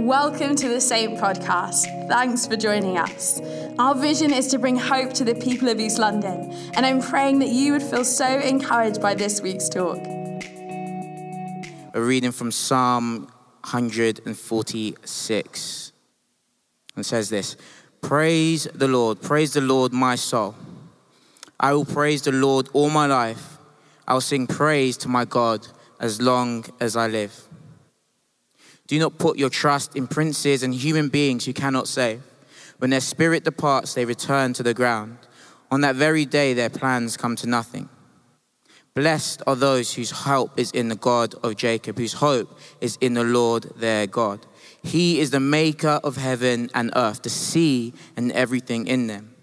Welcome to the Saint Podcast. Thanks for joining us. Our vision is to bring hope to the people of East London, and I'm praying that you would feel so encouraged by this week's talk. A reading from Psalm 146. And says this Praise the Lord, praise the Lord, my soul. I will praise the Lord all my life. I will sing praise to my God as long as I live. Do not put your trust in princes and human beings who cannot save. When their spirit departs, they return to the ground. On that very day, their plans come to nothing. Blessed are those whose help is in the God of Jacob, whose hope is in the Lord their God. He is the maker of heaven and earth, the sea and everything in them.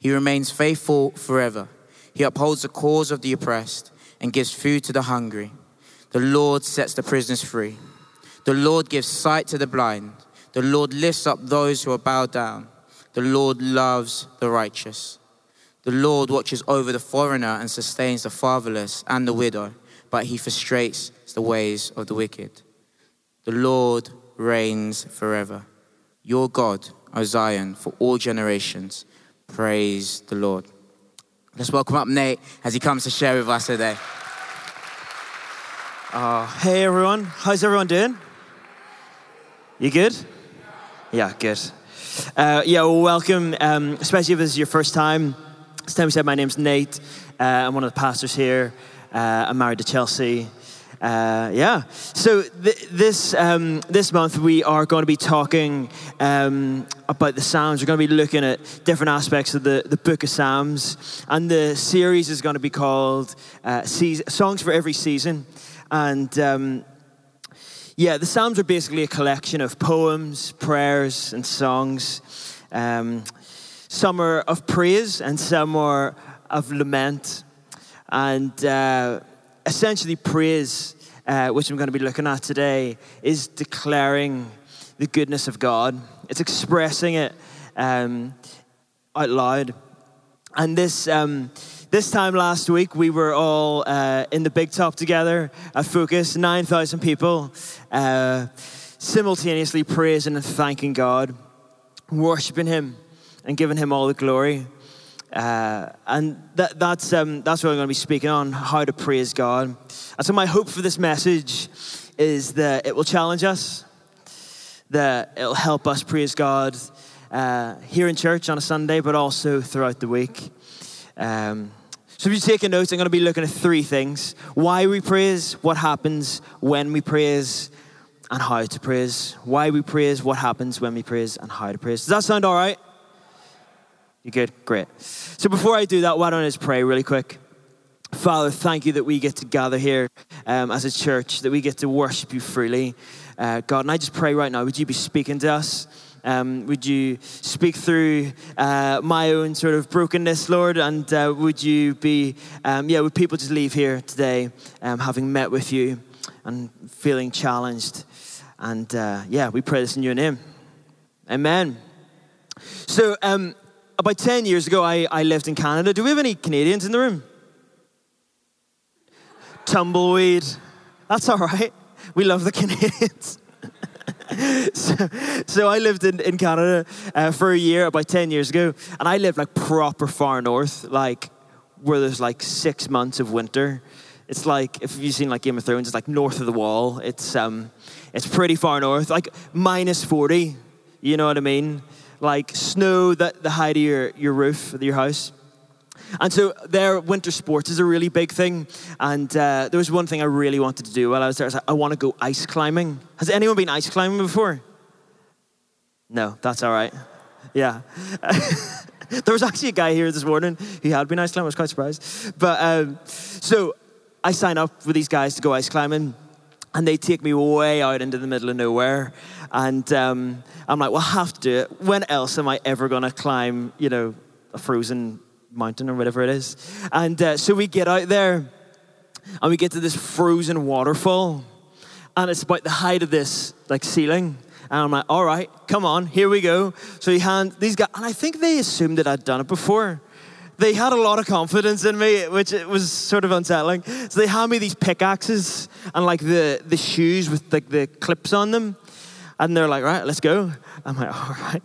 He remains faithful forever. He upholds the cause of the oppressed and gives food to the hungry. The Lord sets the prisoners free. The Lord gives sight to the blind. The Lord lifts up those who are bowed down. The Lord loves the righteous. The Lord watches over the foreigner and sustains the fatherless and the widow, but he frustrates the ways of the wicked. The Lord reigns forever. Your God, O Zion, for all generations. Praise the Lord. Let's welcome up Nate as he comes to share with us today. Uh, hey everyone, how's everyone doing? You good? Yeah, good. Uh, yeah, well, welcome, um, especially if this is your first time. As Tim said, my name's Nate. Uh, I'm one of the pastors here. Uh, I'm married to Chelsea. Uh, yeah. So th- this um, this month we are going to be talking um, about the Psalms. We're going to be looking at different aspects of the, the Book of Psalms, and the series is going to be called uh, "Songs for Every Season." And um, yeah, the Psalms are basically a collection of poems, prayers, and songs. Um, some are of praise and some are of lament. And uh, essentially, praise, uh, which I'm going to be looking at today, is declaring the goodness of God, it's expressing it um, out loud. And this. Um, this time last week, we were all uh, in the big top together at Focus, 9,000 people, uh, simultaneously praising and thanking God, worshiping Him, and giving Him all the glory. Uh, and that, that's, um, that's what I'm going to be speaking on how to praise God. And so, my hope for this message is that it will challenge us, that it'll help us praise God uh, here in church on a Sunday, but also throughout the week. Um, so if you take a note, I'm going to be looking at three things why we praise, what happens when we praise, and how to praise. Why we praise, what happens when we praise, and how to praise. Does that sound all right? You good? Great. So before I do that, why don't I just pray really quick? Father, thank you that we get to gather here um, as a church, that we get to worship you freely. Uh, God, and I just pray right now, would you be speaking to us? Um, would you speak through uh, my own sort of brokenness, Lord? And uh, would you be, um, yeah, would people just leave here today um, having met with you and feeling challenged? And uh, yeah, we pray this in your name. Amen. So, um, about 10 years ago, I, I lived in Canada. Do we have any Canadians in the room? Tumbleweed. That's all right. We love the Canadians. so, so, I lived in, in Canada uh, for a year about 10 years ago, and I lived like proper far north, like where there's like six months of winter. It's like, if you've seen like Game of Thrones, it's like north of the wall. It's, um, it's pretty far north, like minus 40, you know what I mean? Like snow that the height of your, your roof of your house. And so their winter sports is a really big thing. And uh, there was one thing I really wanted to do while I was there. I like, I want to go ice climbing. Has anyone been ice climbing before? No, that's all right. Yeah. there was actually a guy here this morning who had been ice climbing. I was quite surprised. But um, so I sign up with these guys to go ice climbing. And they take me way out into the middle of nowhere. And um, I'm like, well, I have to do it. When else am I ever going to climb, you know, a frozen mountain or whatever it is. And uh, so we get out there and we get to this frozen waterfall. And it's about the height of this like ceiling. And I'm like, all right, come on, here we go. So he hand these guys, and I think they assumed that I'd done it before. They had a lot of confidence in me, which was sort of unsettling. So they hand me these pickaxes and like the, the shoes with like the clips on them. And they're like, right, let's go. I'm like, all right.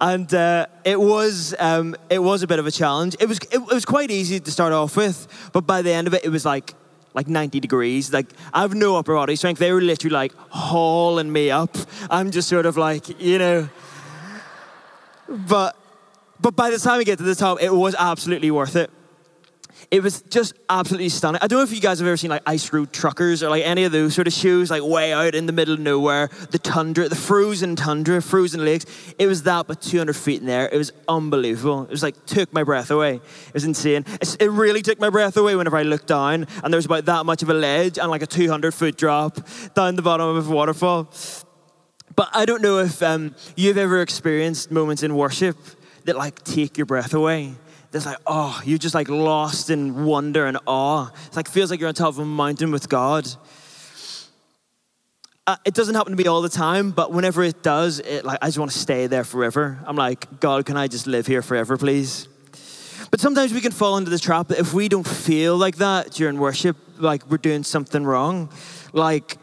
And uh, it was um, it was a bit of a challenge. It was it, it was quite easy to start off with, but by the end of it, it was like like 90 degrees. Like I have no upper body strength. They were literally like hauling me up. I'm just sort of like, you know. But but by the time we get to the top, it was absolutely worth it. It was just absolutely stunning. I don't know if you guys have ever seen like ice road truckers or like any of those sort of shoes, like way out in the middle of nowhere, the tundra, the frozen tundra, frozen lakes. It was that, but 200 feet in there. It was unbelievable. It was like took my breath away. It was insane. it really took my breath away whenever I looked down and there was about that much of a ledge and like a 200 foot drop down the bottom of a waterfall. But I don't know if um, you've ever experienced moments in worship that like take your breath away it's like, oh, you're just like lost in wonder and awe. It's like feels like you're on top of a mountain with God. Uh, it doesn't happen to me all the time, but whenever it does, it like I just want to stay there forever. I'm like, God, can I just live here forever, please? But sometimes we can fall into the trap that if we don't feel like that during worship, like we're doing something wrong. Like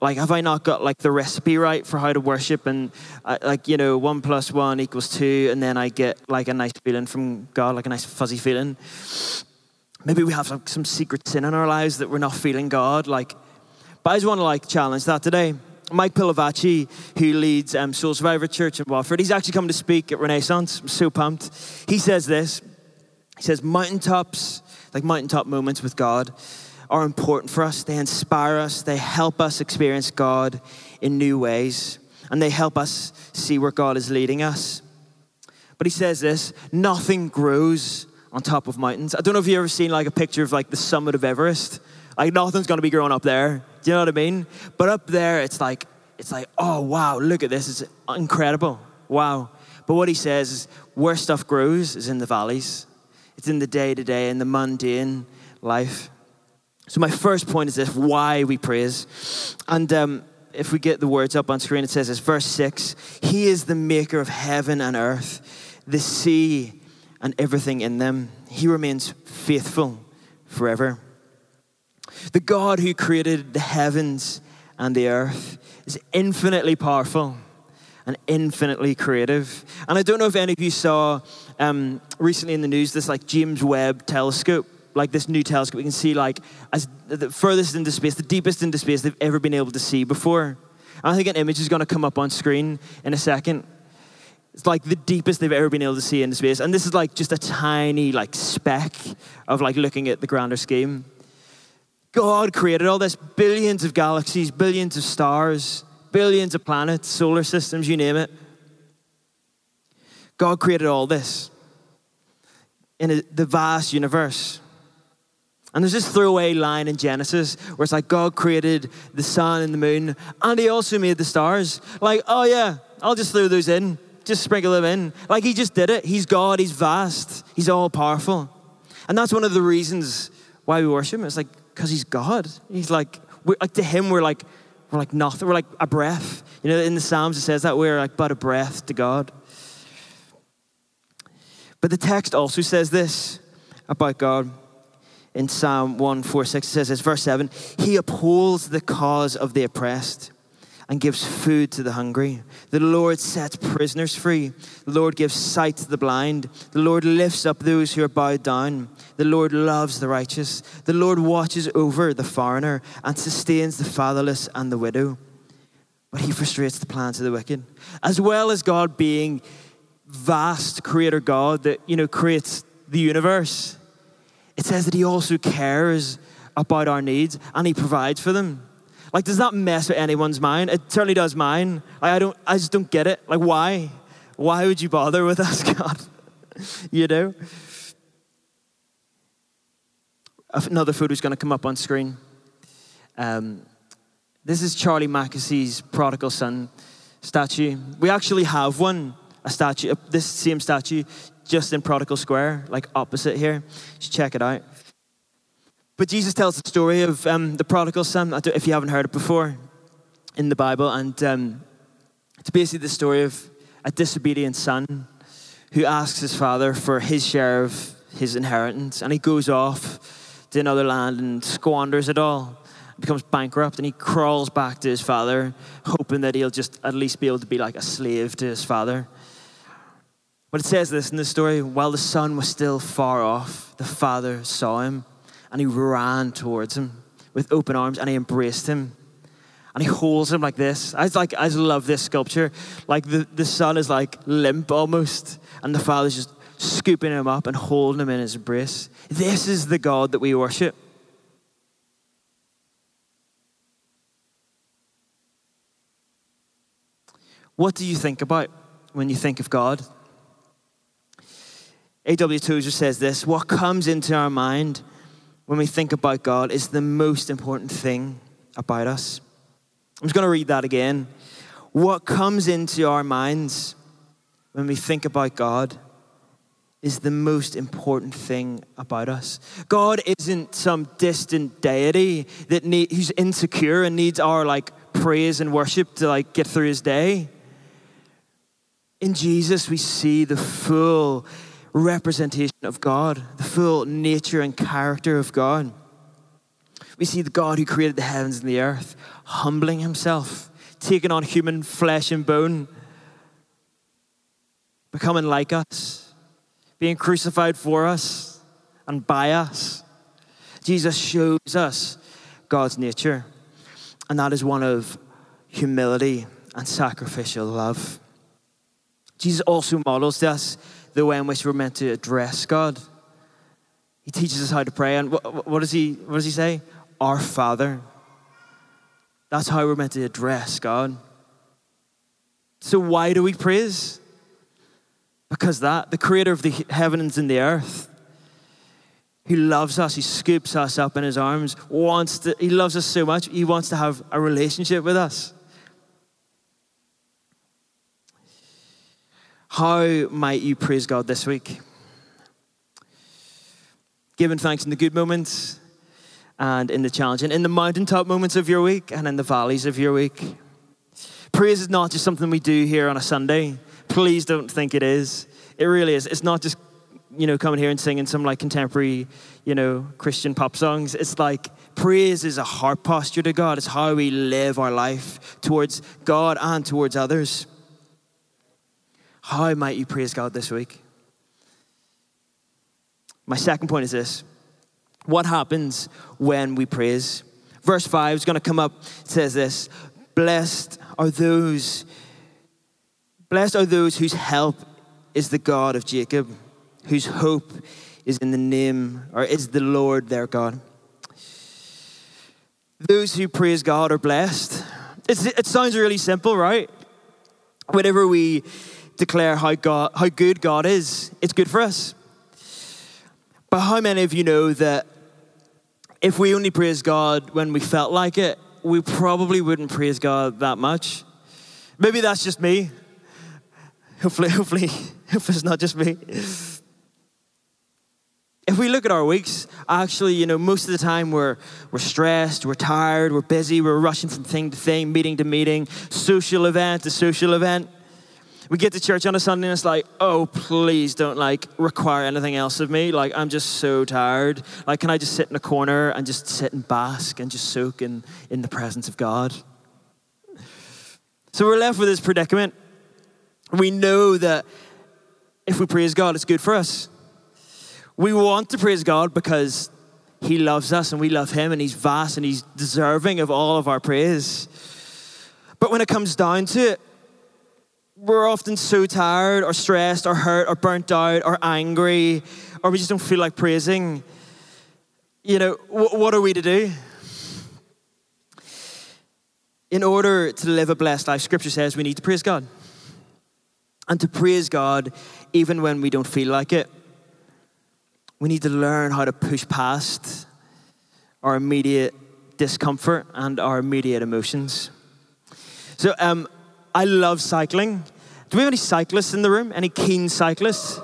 like have i not got like the recipe right for how to worship? And uh, like you know one plus one equals two and then i get like a nice feeling from god like a nice fuzzy feeling. Maybe we have like, some secret sin in our lives that we're not feeling god like but i just want to like challenge that today. Mike pilavachi who leads um, soul survivor church in watford he's actually come to speak at renaissance. I'm so pumped. He says this. He says mountaintops like mountaintop moments with god are important for us. They inspire us, they help us experience God in new ways, and they help us see where God is leading us. But he says this nothing grows on top of mountains. I don't know if you've ever seen like a picture of like the summit of Everest. Like nothing's gonna be growing up there. Do you know what I mean? But up there, it's like, it's like, oh wow, look at this. It's incredible. Wow. But what he says is where stuff grows is in the valleys. It's in the day to day, in the mundane life. So, my first point is this why we praise. And um, if we get the words up on screen, it says this verse 6 He is the maker of heaven and earth, the sea and everything in them. He remains faithful forever. The God who created the heavens and the earth is infinitely powerful and infinitely creative. And I don't know if any of you saw um, recently in the news this like James Webb telescope like this new telescope, we can see like as the furthest into space, the deepest into space they've ever been able to see before. I think an image is going to come up on screen in a second. It's like the deepest they've ever been able to see into space, and this is like just a tiny like speck of like looking at the grander scheme. God created all this billions of galaxies, billions of stars, billions of planets, solar systems, you name it. God created all this in the vast universe. And there's this throwaway line in Genesis where it's like God created the sun and the moon, and He also made the stars. Like, oh yeah, I'll just throw those in, just sprinkle them in. Like He just did it. He's God, He's vast, He's all powerful. And that's one of the reasons why we worship Him. It's like, because He's God. He's like, like to Him, we're like, we're like nothing. We're like a breath. You know, in the Psalms it says that we're like but a breath to God. But the text also says this about God in Psalm 146. It says this, verse 7 He upholds the cause of the oppressed and gives food to the hungry. The Lord sets prisoners free. The Lord gives sight to the blind. The Lord lifts up those who are bowed down. The Lord loves the righteous. The Lord watches over the foreigner and sustains the fatherless and the widow. But he frustrates the plans of the wicked. As well as God being vast creator God that, you know, creates the universe it says that He also cares about our needs and He provides for them. Like, does that mess with anyone's mind? It certainly does mine. I, I don't. I just don't get it. Like, why? Why would you bother with us, God? you know. Another photo is going to come up on screen. Um, this is Charlie Mackesy's prodigal son statue. We actually have one, a statue, this same statue just in Prodigal Square, like opposite here. Just check it out. But Jesus tells the story of um, the prodigal son, if you haven't heard it before, in the Bible. And um, it's basically the story of a disobedient son who asks his father for his share of his inheritance. And he goes off to another land and squanders it all. becomes bankrupt and he crawls back to his father, hoping that he'll just at least be able to be like a slave to his father. But it says this in the story while the son was still far off, the father saw him and he ran towards him with open arms and he embraced him and he holds him like this. I like I love this sculpture. Like the, the son is like limp almost, and the father's just scooping him up and holding him in his embrace. This is the God that we worship. What do you think about when you think of God? A.W. Tozer says this What comes into our mind when we think about God is the most important thing about us. I'm just going to read that again. What comes into our minds when we think about God is the most important thing about us. God isn't some distant deity that need, who's insecure and needs our like praise and worship to like get through his day. In Jesus, we see the full representation of God, the full nature and character of God. We see the God who created the heavens and the earth humbling himself, taking on human flesh and bone, becoming like us, being crucified for us and by us. Jesus shows us God's nature, and that is one of humility and sacrificial love. Jesus also models to us the way in which we're meant to address God. He teaches us how to pray. And what, what, does, he, what does he say? Our Father. That's how we're meant to address God. So, why do we praise? Because that, the creator of the heavens and the earth, who loves us, he scoops us up in his arms, wants to, he loves us so much, he wants to have a relationship with us. How might you praise God this week? Giving thanks in the good moments and in the challenging, in the mountaintop moments of your week and in the valleys of your week. Praise is not just something we do here on a Sunday. Please don't think it is. It really is. It's not just, you know, coming here and singing some like contemporary, you know, Christian pop songs. It's like praise is a heart posture to God. It's how we live our life towards God and towards others. How might you praise God this week? My second point is this what happens when we praise? Verse 5 is going to come up, says this Blessed are those, blessed are those whose help is the God of Jacob, whose hope is in the name, or is the Lord their God. Those who praise God are blessed. It's, it sounds really simple, right? Whenever we declare how, God, how good God is, it's good for us. But how many of you know that if we only praise God when we felt like it, we probably wouldn't praise God that much? Maybe that's just me. Hopefully, hopefully, hopefully it's not just me. If we look at our weeks, actually, you know, most of the time we're, we're stressed, we're tired, we're busy, we're rushing from thing to thing, meeting to meeting, social event to social event we get to church on a Sunday and it's like, oh, please don't like require anything else of me. Like, I'm just so tired. Like, can I just sit in a corner and just sit and bask and just soak in, in the presence of God? So we're left with this predicament. We know that if we praise God, it's good for us. We want to praise God because He loves us and we love Him and He's vast and He's deserving of all of our praise. But when it comes down to it, we're often so tired or stressed or hurt or burnt out or angry or we just don't feel like praising. You know, what are we to do? In order to live a blessed life, Scripture says we need to praise God. And to praise God even when we don't feel like it. We need to learn how to push past our immediate discomfort and our immediate emotions. So, um, I love cycling. Do we have any cyclists in the room? Any keen cyclists?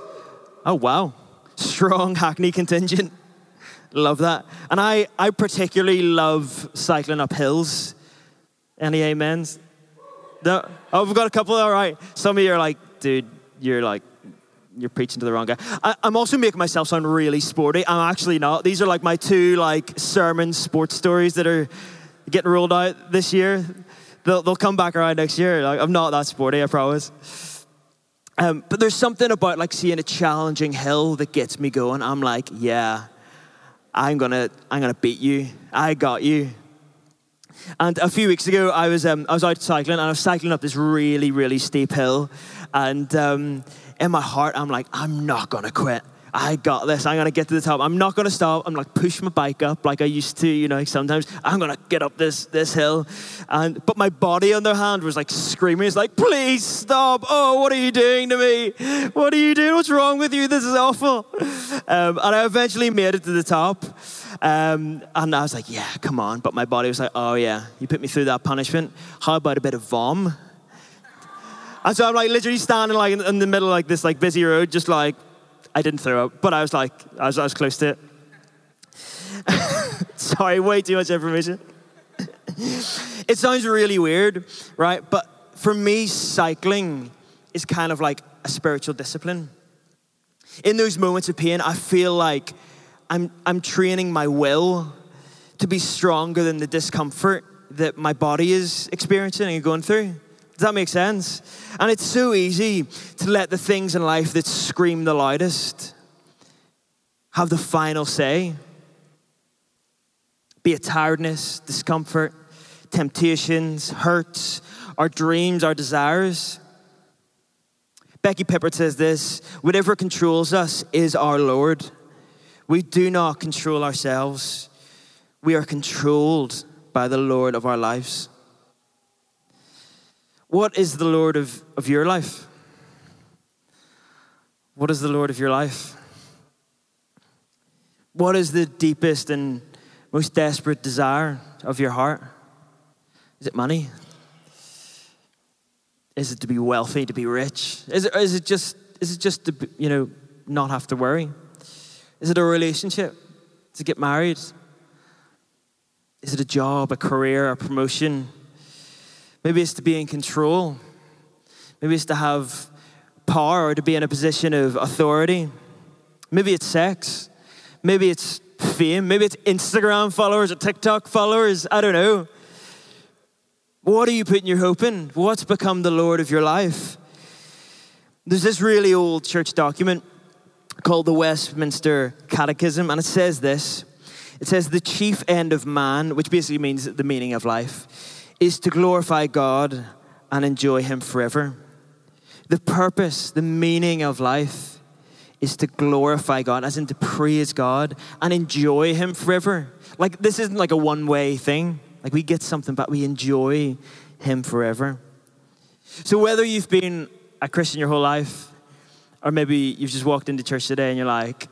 Oh, wow. Strong Hackney contingent. love that. And I, I particularly love cycling up hills. Any amens? No? Oh, we've got a couple. All right. Some of you are like, dude, you're like, you're preaching to the wrong guy. I, am also making myself sound really sporty. I'm actually not. These are like my two like sermon sports stories that are getting rolled out this year. They'll, they'll come back around next year. Like, I'm not that sporty, I promise. Um, but there's something about like seeing a challenging hill that gets me going. I'm like, yeah, I'm gonna, I'm gonna beat you. I got you. And a few weeks ago, I was, um, I was out cycling and I was cycling up this really, really steep hill. And um, in my heart, I'm like, I'm not gonna quit. I got this. I'm gonna get to the top. I'm not gonna stop. I'm like push my bike up like I used to, you know, sometimes. I'm gonna get up this this hill. And but my body on the hand was like screaming. It's like, please stop. Oh, what are you doing to me? What are you doing? What's wrong with you? This is awful. Um, and I eventually made it to the top. Um, and I was like, yeah, come on. But my body was like, oh yeah, you put me through that punishment. How about a bit of vom? And so I'm like literally standing like in, the middle like this like busy road, just like I didn't throw up, but I was like, I was, I was close to it. Sorry, way too much information. it sounds really weird, right? But for me, cycling is kind of like a spiritual discipline. In those moments of pain, I feel like I'm, I'm training my will to be stronger than the discomfort that my body is experiencing and going through. Does that make sense? And it's so easy to let the things in life that scream the loudest have the final say. Be it tiredness, discomfort, temptations, hurts, our dreams, our desires. Becky Pippert says this whatever controls us is our Lord. We do not control ourselves, we are controlled by the Lord of our lives. What is the Lord of, of your life? What is the Lord of your life? What is the deepest and most desperate desire of your heart? Is it money? Is it to be wealthy, to be rich? Is it, is it just is it just to you know not have to worry? Is it a relationship? To get married? Is it a job, a career, a promotion? Maybe it's to be in control. Maybe it's to have power or to be in a position of authority. Maybe it's sex. Maybe it's fame. Maybe it's Instagram followers or TikTok followers. I don't know. What are you putting your hope in? What's become the Lord of your life? There's this really old church document called the Westminster Catechism, and it says this it says, The chief end of man, which basically means the meaning of life, is to glorify God and enjoy Him forever. The purpose, the meaning of life is to glorify God, as in to praise God and enjoy Him forever. Like, this isn't like a one way thing. Like, we get something, but we enjoy Him forever. So, whether you've been a Christian your whole life, or maybe you've just walked into church today and you're like,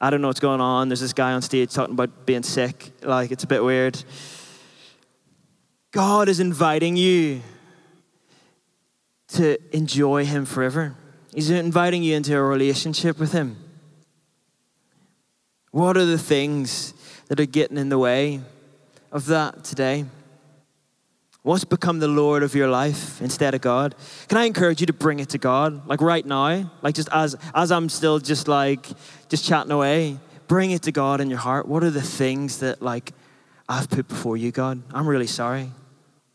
I don't know what's going on. There's this guy on stage talking about being sick. Like, it's a bit weird. God is inviting you to enjoy Him forever. He's inviting you into a relationship with Him. What are the things that are getting in the way of that today? What's become the Lord of your life instead of God? Can I encourage you to bring it to God? Like right now, like just as as I'm still just like just chatting away, bring it to God in your heart. What are the things that like I've put before you, God? I'm really sorry.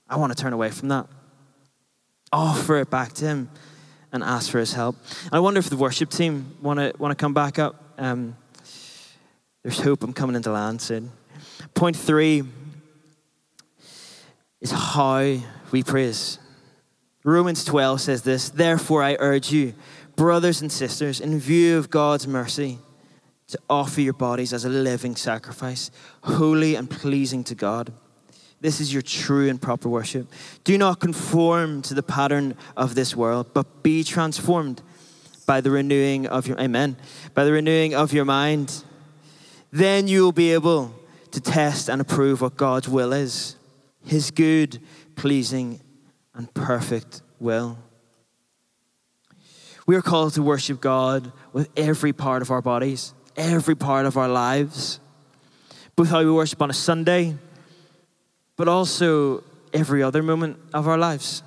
I want to turn away from that. Offer it back to Him and ask for His help. I wonder if the worship team want to want to come back up. Um, there's hope. I'm coming into land soon. Point three is how we praise. Romans 12 says this Therefore, I urge you, brothers and sisters, in view of God's mercy, to offer your bodies as a living sacrifice, holy and pleasing to God. This is your true and proper worship. Do not conform to the pattern of this world, but be transformed by the renewing of your amen, by the renewing of your mind. Then you will be able to test and approve what God's will is, his good, pleasing, and perfect will. We are called to worship God with every part of our bodies, every part of our lives. Both how we worship on a Sunday, but also every other moment of our lives.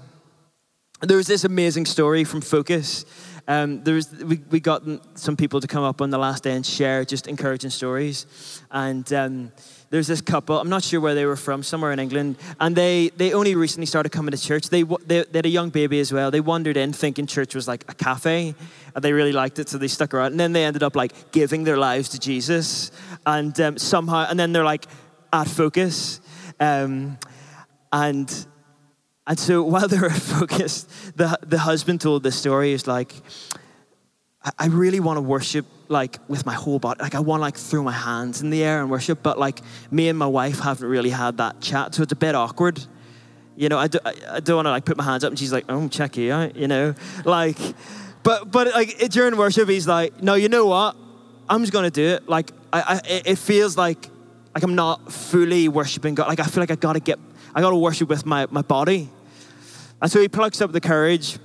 There was this amazing story from Focus Um, there was, we, we got some people to come up on the last day and share just encouraging stories. And um, there's this couple, I'm not sure where they were from, somewhere in England, and they, they only recently started coming to church. They, they, they had a young baby as well. They wandered in thinking church was like a cafe, and they really liked it, so they stuck around. And then they ended up like giving their lives to Jesus, and um, somehow, and then they're like at focus. Um, and and so while they were focused, the, the husband told the story. He's like, I really want to worship like with my whole body. Like I want to like throw my hands in the air and worship, but like me and my wife haven't really had that chat, so it's a bit awkward. You know, I, do, I don't want to like put my hands up, and she's like, "Oh, check you out," you know, like. But but like during worship, he's like, "No, you know what? I'm just gonna do it. Like I, I it feels like like I'm not fully worshiping God. Like I feel like I gotta get, I gotta worship with my my body." And so he plucks up the courage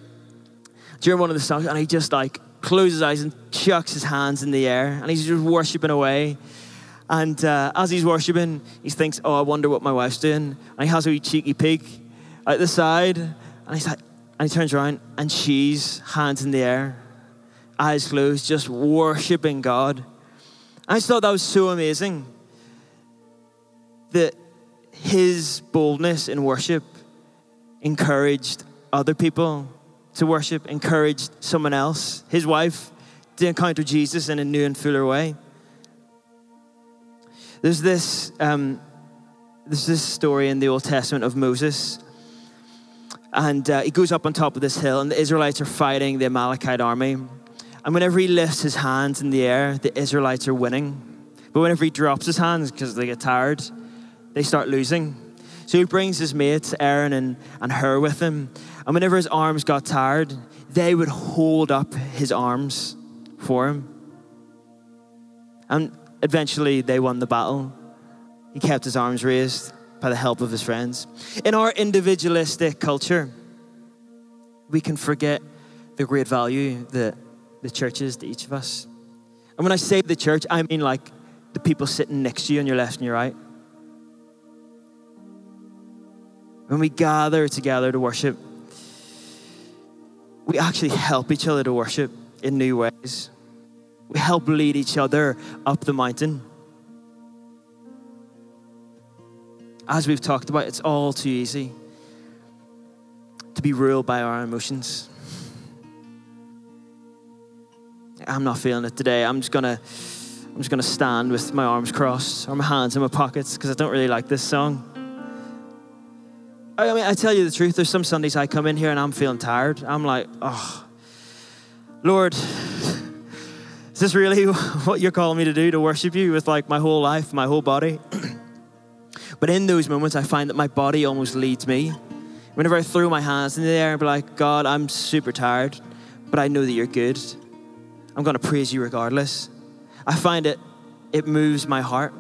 during one of the songs, and he just like closes his eyes and chucks his hands in the air and he's just worshiping away. And uh, as he's worshiping, he thinks, Oh, I wonder what my wife's doing. And he has a wee cheeky peek at the side. And he's like, and he turns around and she's hands in the air, eyes closed, just worshiping God. I just thought that was so amazing that his boldness in worship encouraged other people to worship, encouraged someone else, his wife, to encounter Jesus in a new and fuller way. There's this, um, there's this story in the Old Testament of Moses. And uh, he goes up on top of this hill, and the Israelites are fighting the Amalekite army. And whenever he lifts his hands in the air, the Israelites are winning. But whenever he drops his hands, because they get tired, they start losing. So he brings his mates, Aaron and, and Hur, with him. And whenever his arms got tired, they would hold up his arms for him. And eventually they won the battle. He kept his arms raised by the help of his friends. In our individualistic culture, we can forget the great value that the church is to each of us. And when I say the church, I mean like the people sitting next to you on your left and your right. When we gather together to worship, we actually help each other to worship in new ways. We help lead each other up the mountain. As we've talked about, it's all too easy to be ruled by our emotions. I'm not feeling it today. I'm just gonna I'm just gonna stand with my arms crossed or my hands in my pockets because I don't really like this song. I mean, I tell you the truth, there's some Sundays I come in here and I'm feeling tired. I'm like, oh, Lord, is this really what you're calling me to do, to worship you with like my whole life, my whole body? but in those moments, I find that my body almost leads me. Whenever I throw my hands in the air and be like, God, I'm super tired, but I know that you're good. I'm going to praise you regardless. I find it, it moves my heart.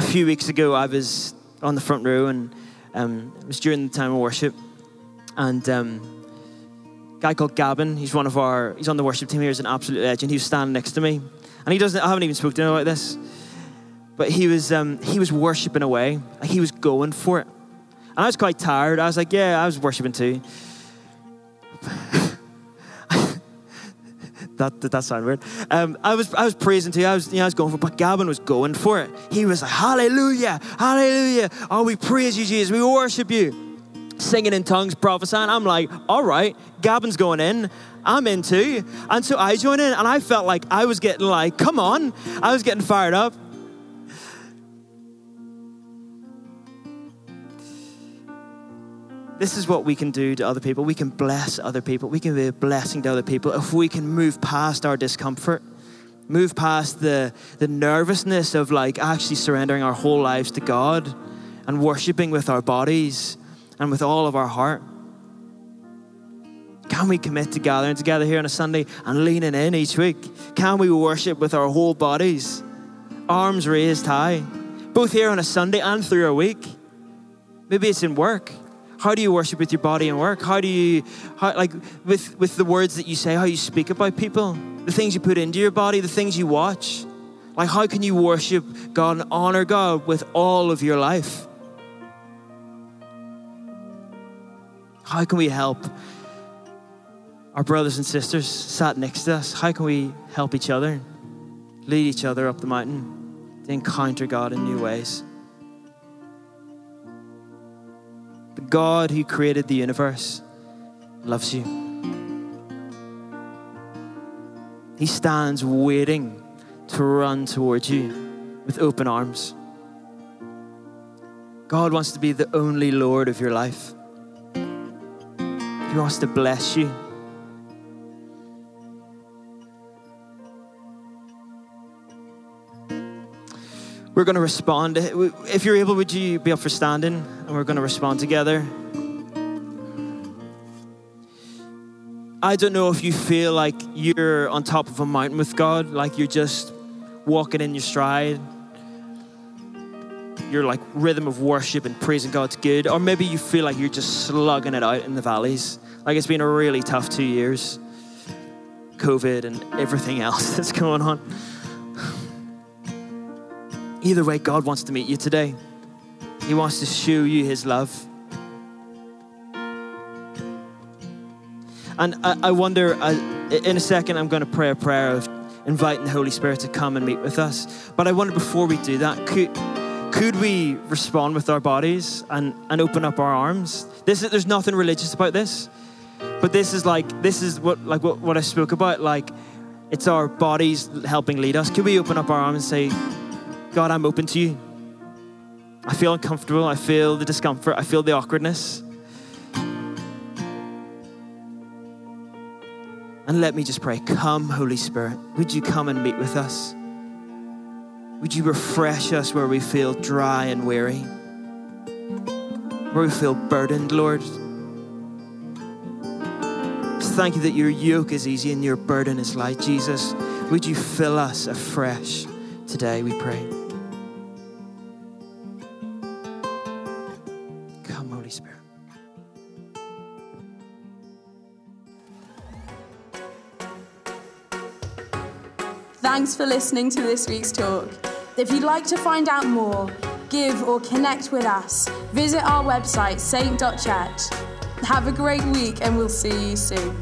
A few weeks ago, I was on the front row, and um, it was during the time of worship, and um, a guy called Gavin, he's one of our, he's on the worship team here, he's an absolute legend. He was standing next to me, and he doesn't, I haven't even spoken to him about this, but he was, um, he was worshiping away, like he was going for it, and I was quite tired. I was like, yeah, I was worshiping too. That did that sound weird? Um, I was I was praising to you. I was you know, I was going for, it, but Gavin was going for it. He was like, Hallelujah, Hallelujah! Oh, we praise you, Jesus. We worship you. Singing in tongues, prophesying. I'm like, all right, Gavin's going in. I'm in too. And so I joined in, and I felt like I was getting like, come on, I was getting fired up. This is what we can do to other people. We can bless other people. We can be a blessing to other people if we can move past our discomfort, move past the, the nervousness of like actually surrendering our whole lives to God and worshiping with our bodies and with all of our heart. Can we commit to gathering together here on a Sunday and leaning in each week? Can we worship with our whole bodies, arms raised high, both here on a Sunday and through a week? Maybe it's in work. How do you worship with your body and work? How do you, how, like, with, with the words that you say, how you speak about people, the things you put into your body, the things you watch? Like, how can you worship God and honor God with all of your life? How can we help our brothers and sisters sat next to us? How can we help each other, lead each other up the mountain to encounter God in new ways? God who created the universe loves you. He stands waiting to run towards you with open arms. God wants to be the only Lord of your life. He wants to bless you. We're going to respond. If you're able, would you be up for standing? And we're going to respond together. I don't know if you feel like you're on top of a mountain with God, like you're just walking in your stride. Your like rhythm of worship and praising God's good, or maybe you feel like you're just slugging it out in the valleys. Like it's been a really tough two years, COVID and everything else that's going on. Either way, God wants to meet you today. He wants to show you His love. And I, I wonder, uh, in a second, I'm going to pray a prayer of inviting the Holy Spirit to come and meet with us. But I wonder, before we do that, could, could we respond with our bodies and, and open up our arms? This is, there's nothing religious about this, but this is like this is what like what, what I spoke about. Like it's our bodies helping lead us. Could we open up our arms and say, God, I'm open to you. I feel uncomfortable. I feel the discomfort. I feel the awkwardness. And let me just pray. Come, Holy Spirit. Would you come and meet with us? Would you refresh us where we feel dry and weary? Where we feel burdened, Lord? Thank you that your yoke is easy and your burden is light. Jesus, would you fill us afresh today, we pray. Thanks for listening to this week's talk. If you'd like to find out more, give, or connect with us, visit our website, saint.church. Have a great week, and we'll see you soon.